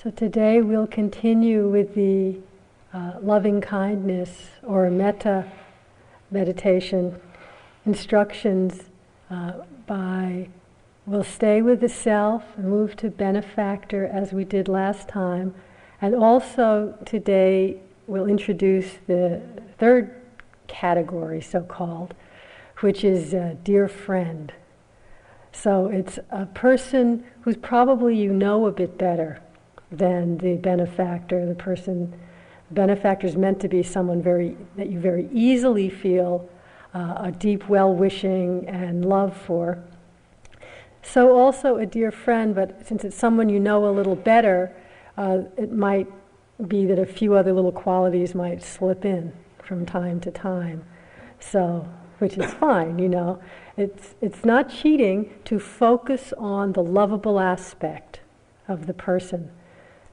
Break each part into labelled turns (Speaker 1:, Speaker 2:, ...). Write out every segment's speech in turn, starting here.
Speaker 1: So today we'll continue with the uh, loving kindness or metta meditation instructions uh, by we'll stay with the self and move to benefactor as we did last time. And also today we'll introduce the third category so called which is a dear friend. So it's a person who's probably you know a bit better than the benefactor. The person, benefactor is meant to be someone very that you very easily feel uh, a deep well-wishing and love for. So also a dear friend, but since it's someone you know a little better, uh, it might be that a few other little qualities might slip in from time to time. So, which is fine, you know. It's, it's not cheating to focus on the lovable aspect of the person.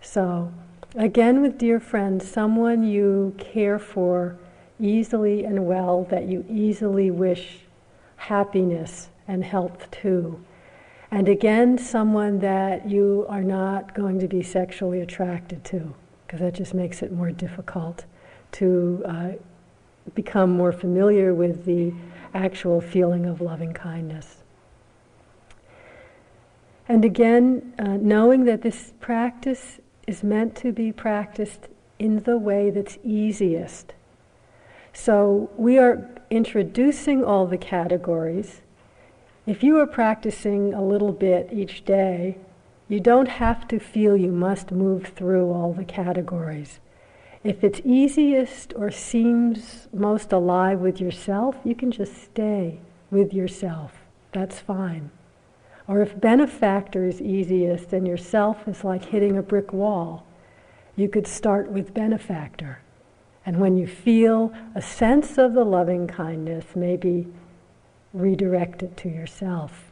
Speaker 1: So, again, with dear friends, someone you care for easily and well, that you easily wish happiness and health to. And again, someone that you are not going to be sexually attracted to, because that just makes it more difficult to uh, become more familiar with the actual feeling of loving kindness. And again, uh, knowing that this practice is meant to be practiced in the way that's easiest. So we are introducing all the categories. If you are practicing a little bit each day, you don't have to feel you must move through all the categories. If it's easiest or seems most alive with yourself, you can just stay with yourself. That's fine. Or if benefactor is easiest and yourself is like hitting a brick wall, you could start with benefactor. And when you feel a sense of the loving kindness, maybe redirect it to yourself.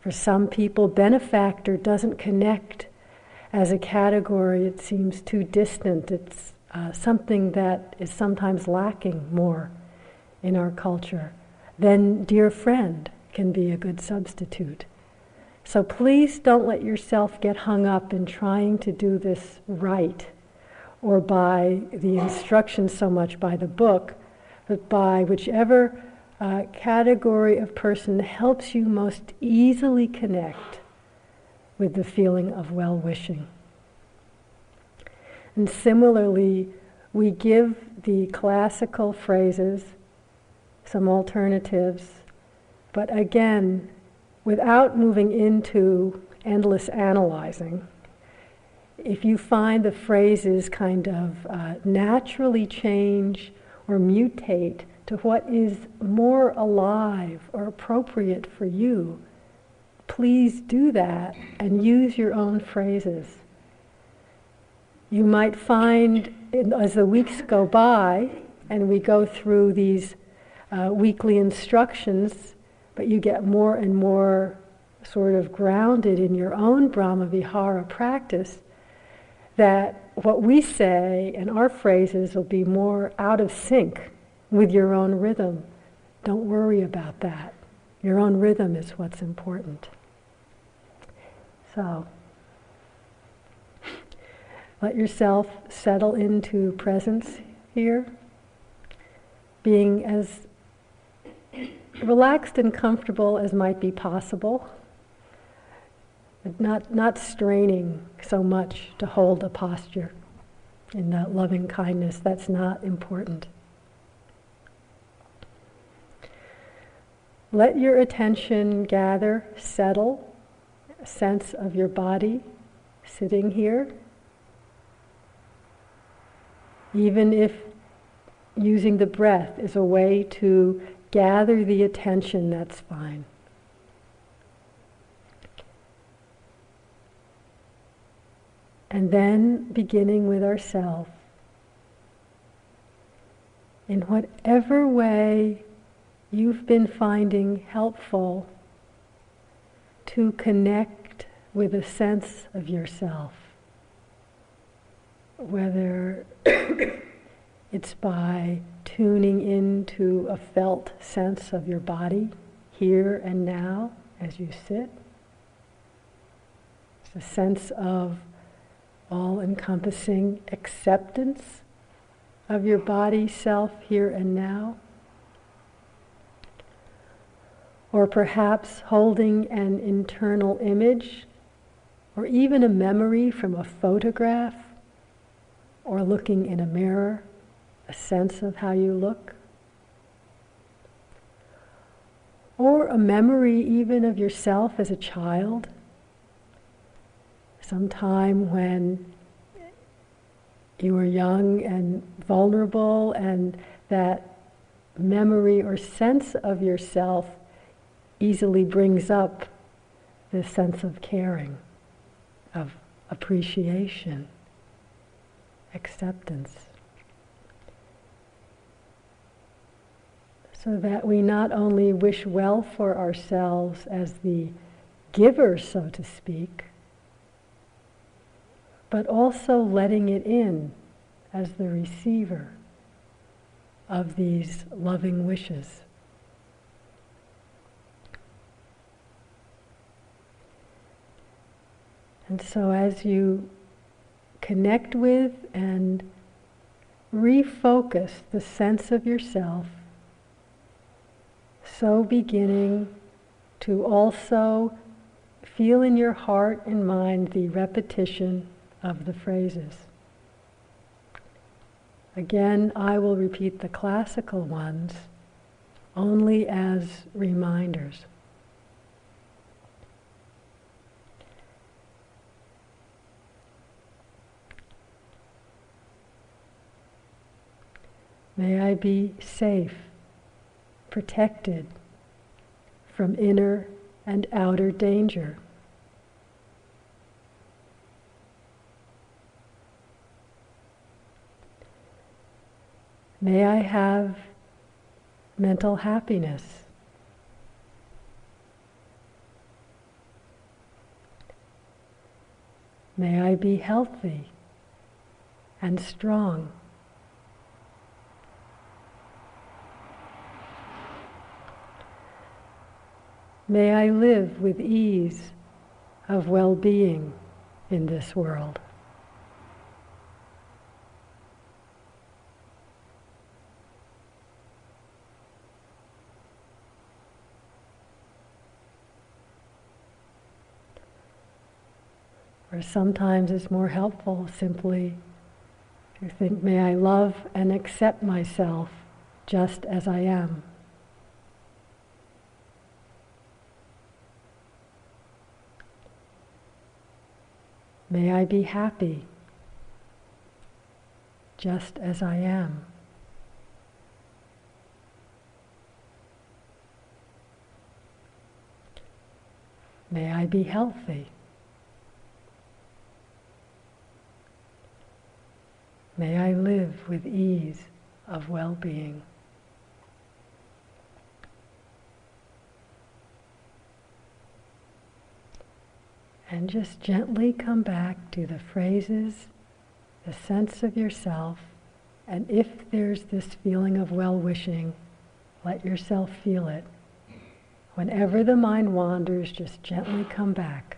Speaker 1: For some people, benefactor doesn't connect as a category. It seems too distant. It's uh, something that is sometimes lacking more in our culture. Then, dear friend can be a good substitute. So please don't let yourself get hung up in trying to do this right or by the instructions so much by the book, but by whichever uh, category of person helps you most easily connect with the feeling of well wishing. And similarly, we give the classical phrases some alternatives, but again, without moving into endless analyzing, if you find the phrases kind of uh, naturally change or mutate to what is more alive or appropriate for you, please do that and use your own phrases. You might find as the weeks go by and we go through these uh, weekly instructions but you get more and more sort of grounded in your own Brahma Vihara practice, that what we say and our phrases will be more out of sync with your own rhythm. Don't worry about that. Your own rhythm is what's important. So, let yourself settle into presence here, being as relaxed and comfortable as might be possible, not, not straining so much to hold a posture in that loving kindness. That's not important. Let your attention gather, settle, sense of your body sitting here. Even if using the breath is a way to gather the attention, that's fine. And then beginning with ourselves. In whatever way you've been finding helpful to connect with a sense of yourself, whether it's by tuning into a felt sense of your body here and now as you sit. It's a sense of all encompassing acceptance of your body, self, here and now. Or perhaps holding an internal image or even a memory from a photograph or looking in a mirror, a sense of how you look. Or a memory even of yourself as a child, some time when you were young and vulnerable, and that memory or sense of yourself easily brings up this sense of caring, of appreciation, acceptance. So that we not only wish well for ourselves as the giver, so to speak, but also letting it in as the receiver of these loving wishes. And so, as you connect with and refocus the sense of yourself, so beginning to also feel in your heart and mind the repetition of the phrases. Again, I will repeat the classical ones only as reminders. May I be safe, protected from inner and outer danger. May I have mental happiness. May I be healthy and strong. May I live with ease of well being in this world. Or sometimes it's more helpful simply to think, may I love and accept myself just as I am. May I be happy just as I am. May I be healthy. May I live with ease of well being. And just gently come back to the phrases, the sense of yourself, and if there's this feeling of well wishing, let yourself feel it. Whenever the mind wanders, just gently come back.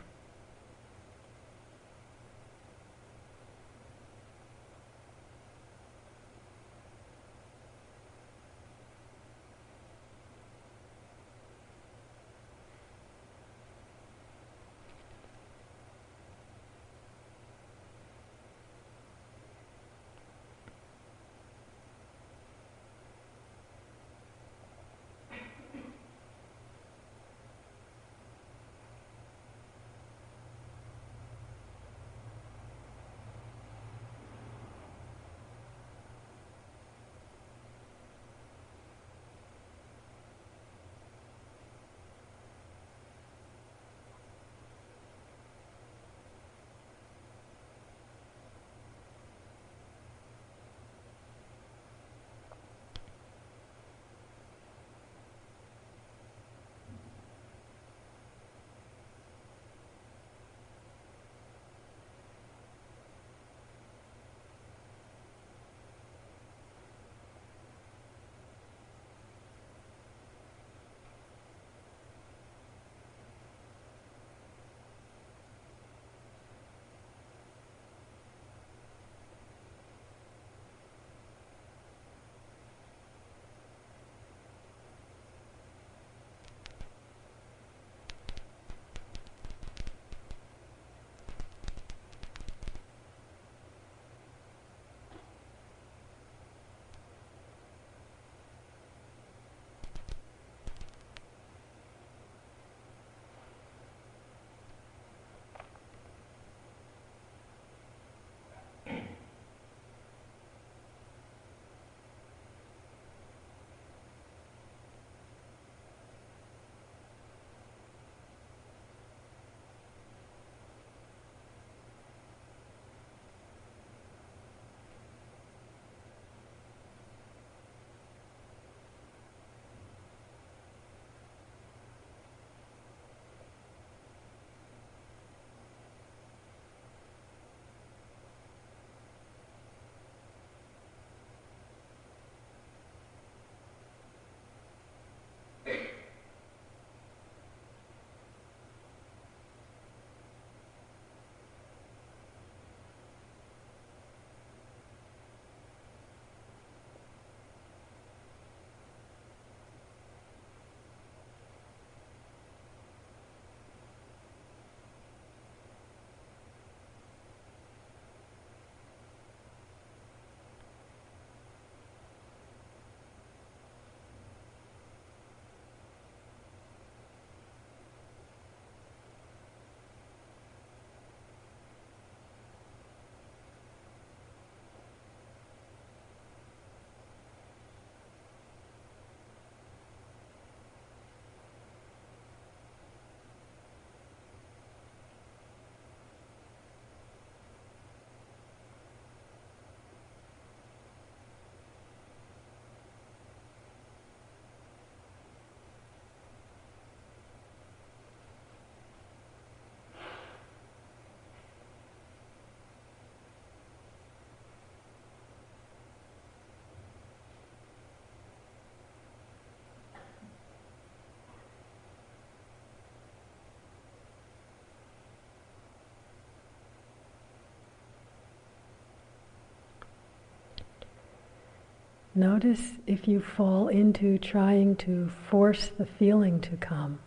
Speaker 1: Notice if you fall into trying to force the feeling to come.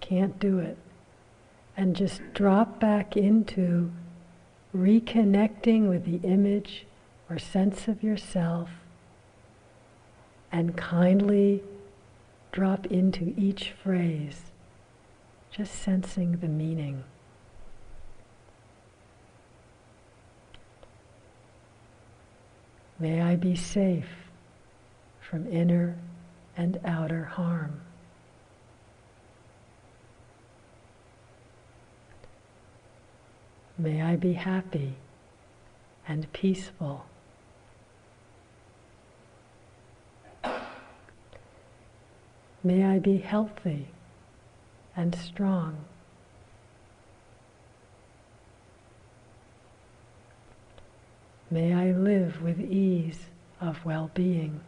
Speaker 1: Can't do it. And just drop back into reconnecting with the image or sense of yourself and kindly drop into each phrase, just sensing the meaning. May I be safe from inner and outer harm. May I be happy and peaceful. May I be healthy and strong. May I live with ease of well being.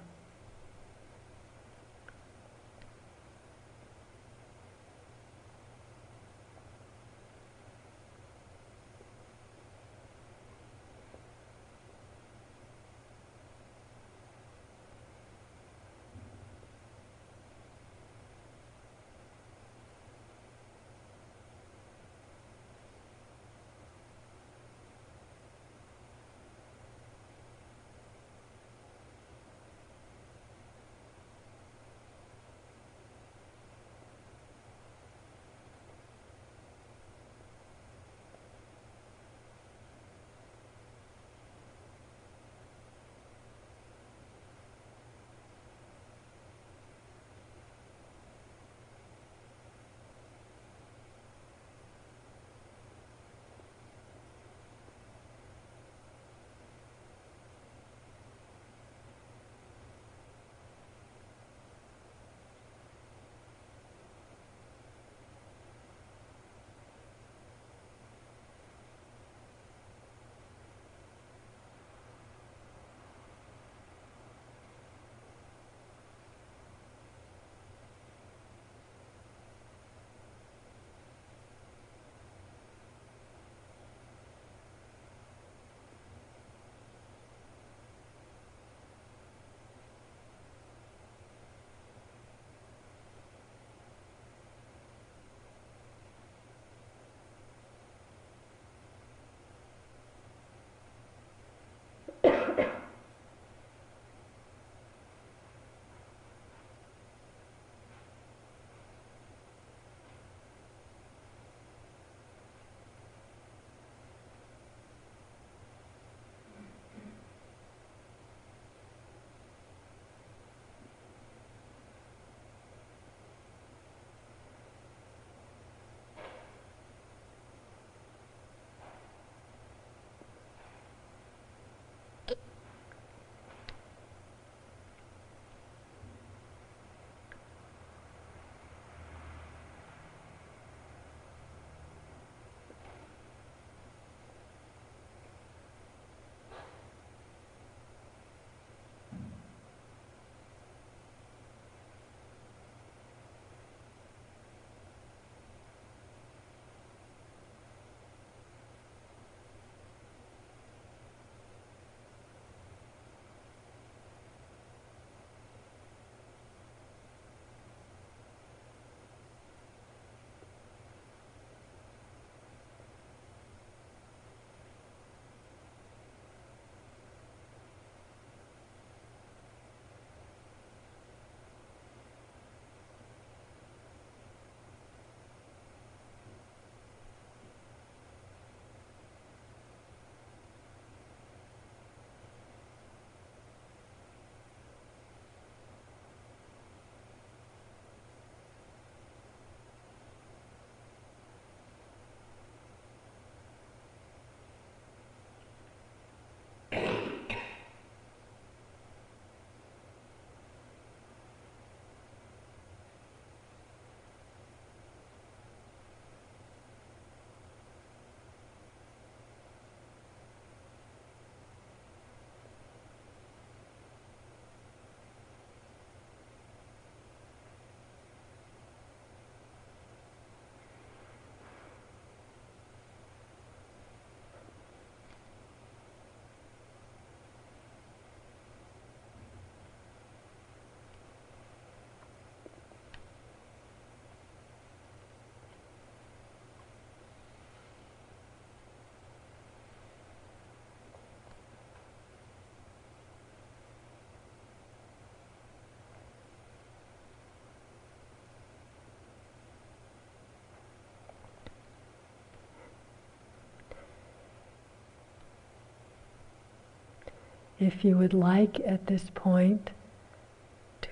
Speaker 1: If you would like at this point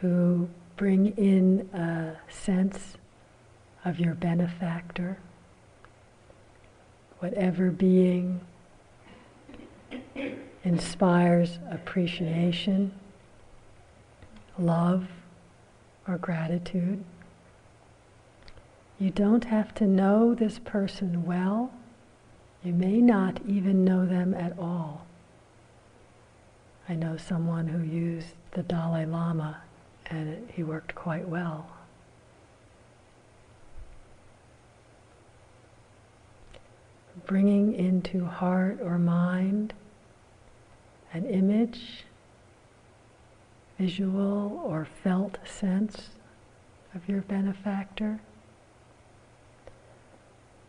Speaker 1: to bring in a sense of your benefactor, whatever being inspires appreciation, love, or gratitude. You don't have to know this person well. You may not even know them at all. I know someone who used the Dalai Lama and he worked quite well. Bringing into heart or mind an image, visual or felt sense of your benefactor,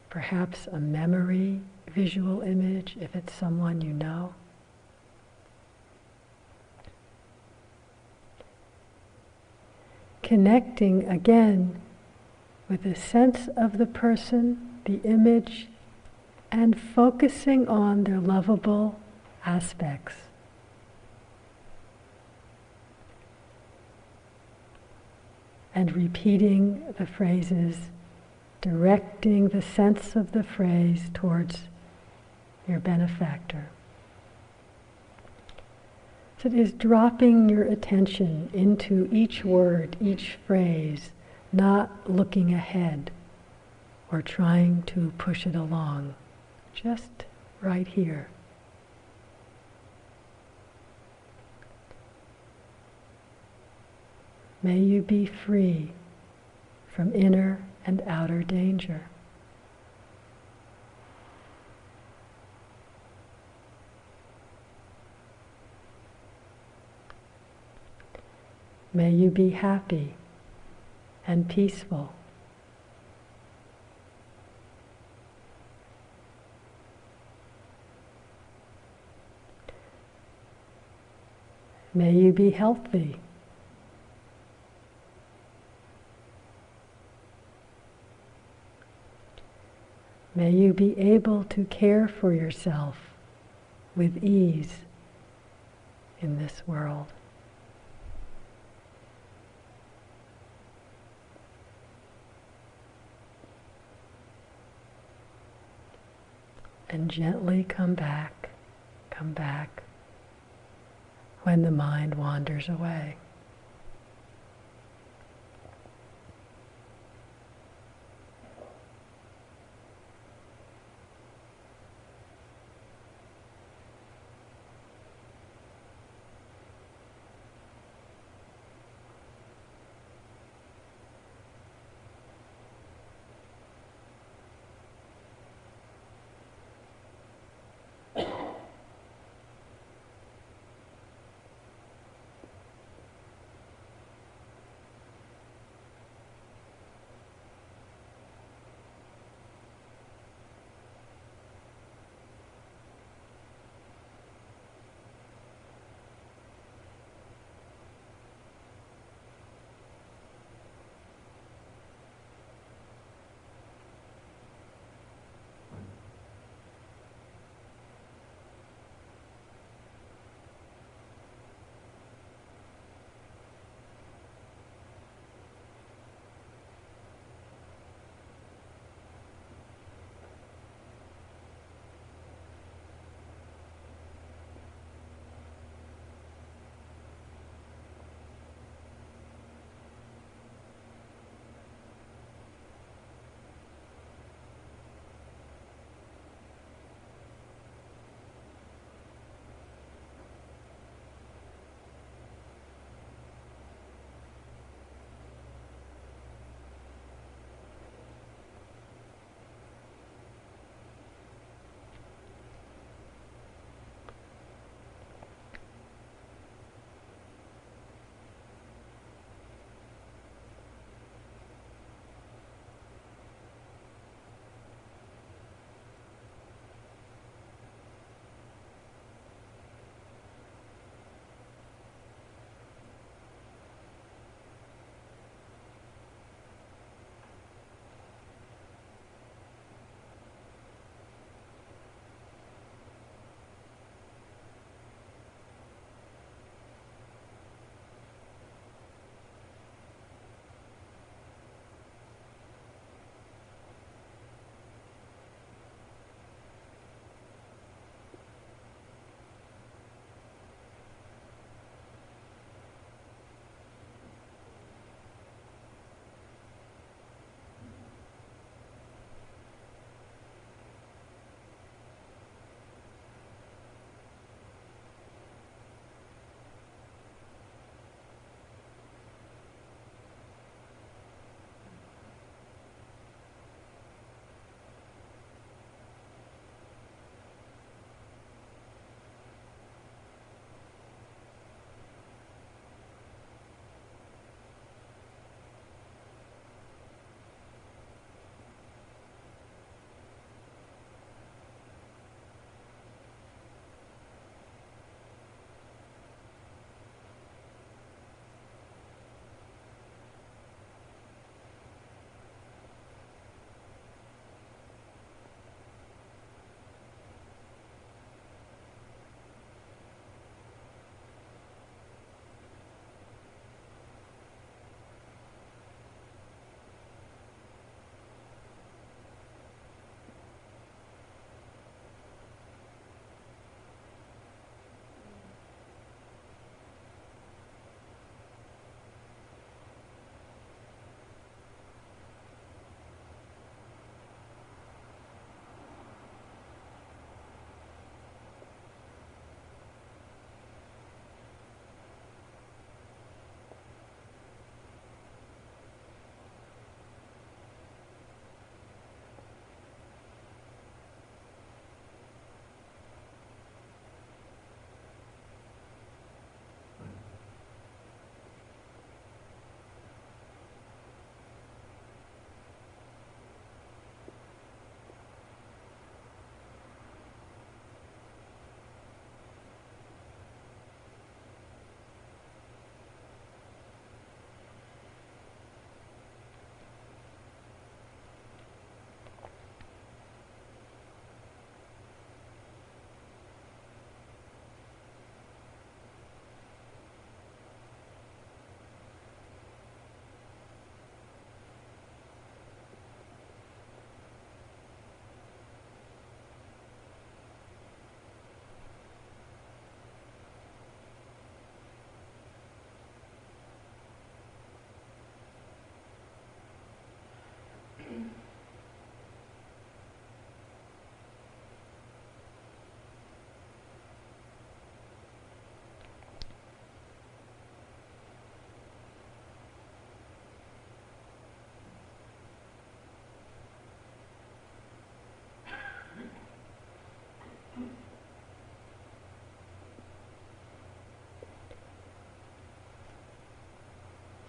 Speaker 1: perhaps a memory visual image if it's someone you know. Connecting again with the sense of the person, the image, and focusing on their lovable aspects. And repeating the phrases, directing the sense of the phrase towards your benefactor. So it is dropping your attention into each word, each phrase, not looking ahead or trying to push it along. Just right here. May you be free from inner and outer danger. May you be happy and peaceful. May you be healthy. May you be able to care for yourself with ease in this world. And gently come back, come back when the mind wanders away.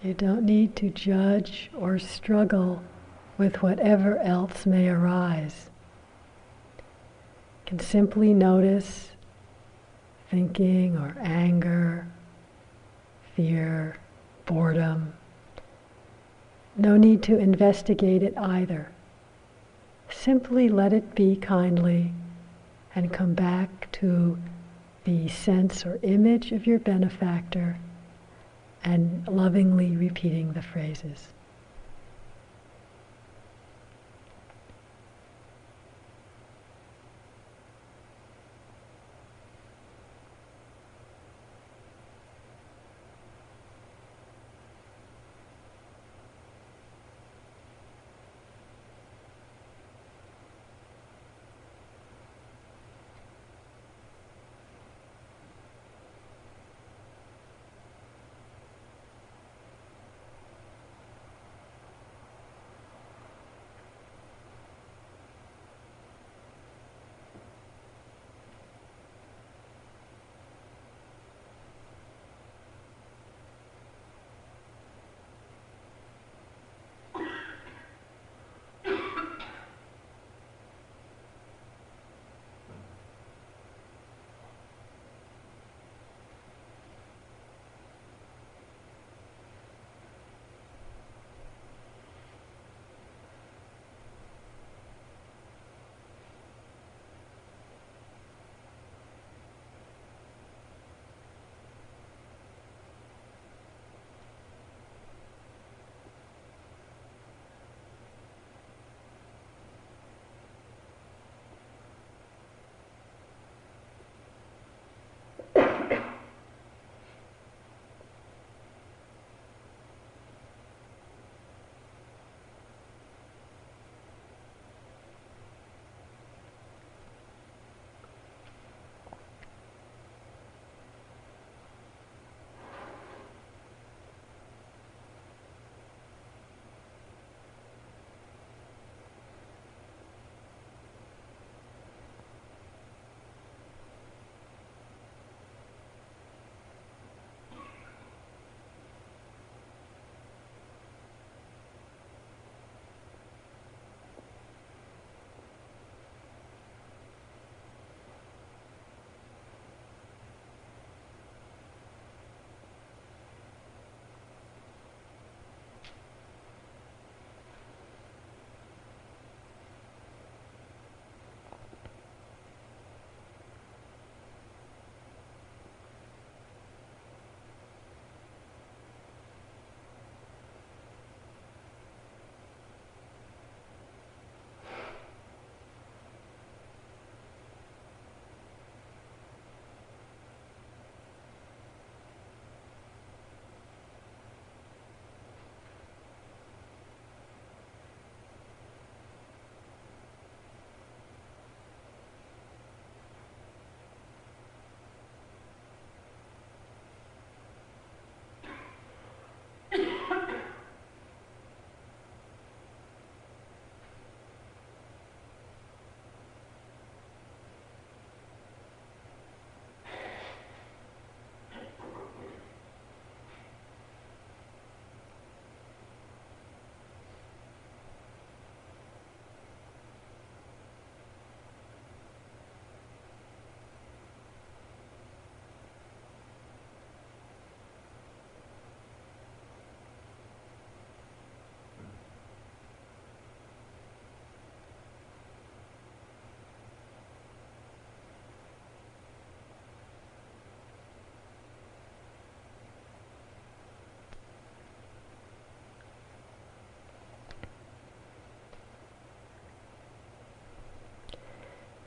Speaker 1: You don't need to judge or struggle with whatever else may arise. You can simply notice thinking or anger, fear, boredom. No need to investigate it either. Simply let it be kindly and come back to the sense or image of your benefactor and lovingly repeating the phrases.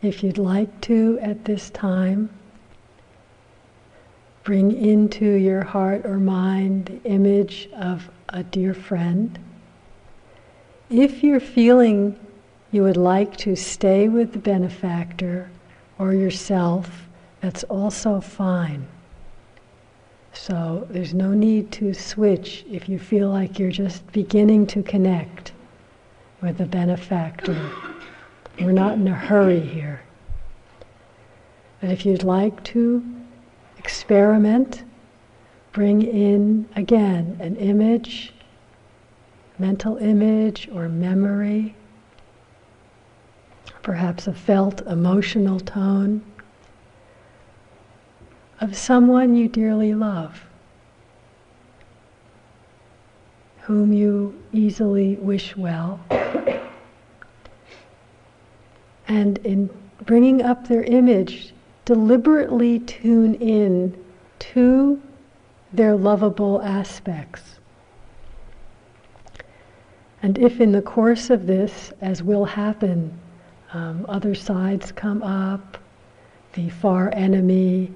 Speaker 1: If you'd like to at this time, bring into your heart or mind the image of a dear friend. If you're feeling you would like to stay with the benefactor or yourself, that's also fine. So there's no need to switch if you feel like you're just beginning to connect with the benefactor. We're not in a hurry here. But if you'd like to experiment bring in again an image, mental image or memory, perhaps a felt emotional tone of someone you dearly love, whom you easily wish well. And in bringing up their image, deliberately tune in to their lovable aspects. And if in the course of this, as will happen, um, other sides come up, the far enemy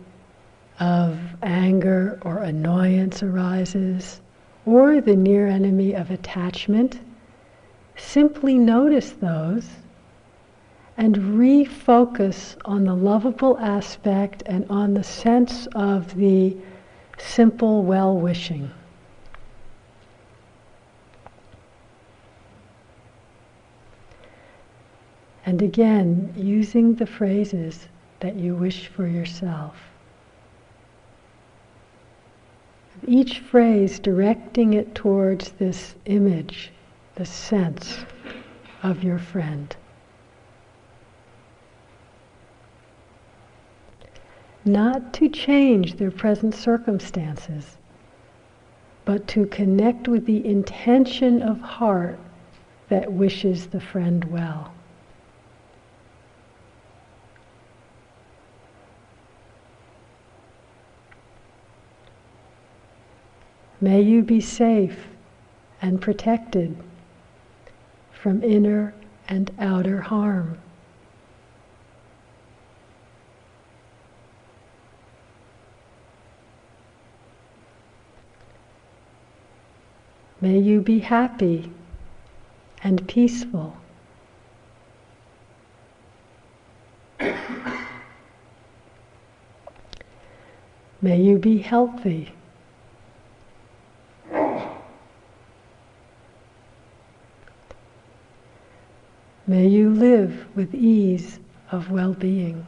Speaker 1: of anger or annoyance arises, or the near enemy of attachment, simply notice those and refocus on the lovable aspect and on the sense of the simple well wishing. And again, using the phrases that you wish for yourself. Each phrase directing it towards this image, the sense of your friend. Not to change their present circumstances, but to connect with the intention of heart that wishes the friend well. May you be safe and protected from inner and outer harm. May you be happy and peaceful. May you be healthy. May you live with ease of well being.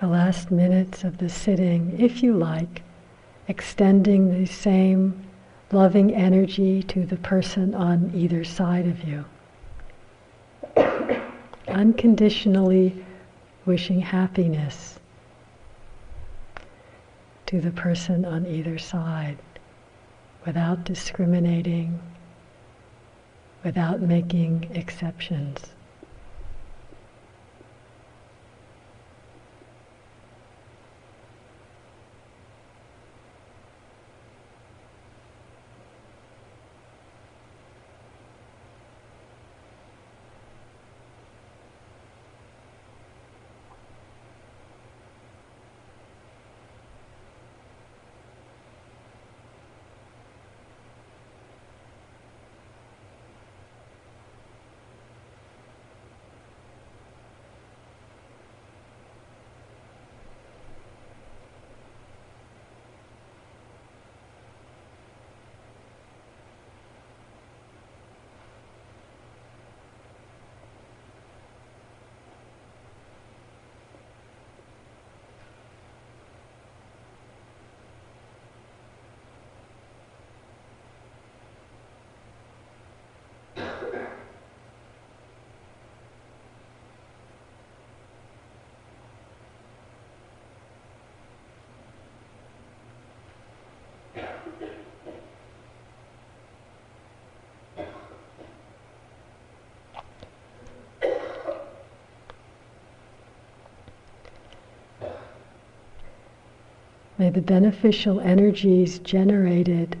Speaker 1: The last minutes of the sitting, if you like, extending the same loving energy to the person on either side of you. Unconditionally wishing happiness to the person on either side without discriminating, without making exceptions. May the beneficial energies generated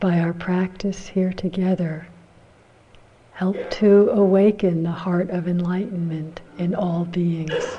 Speaker 1: by our practice here together help to awaken the heart of enlightenment in all beings.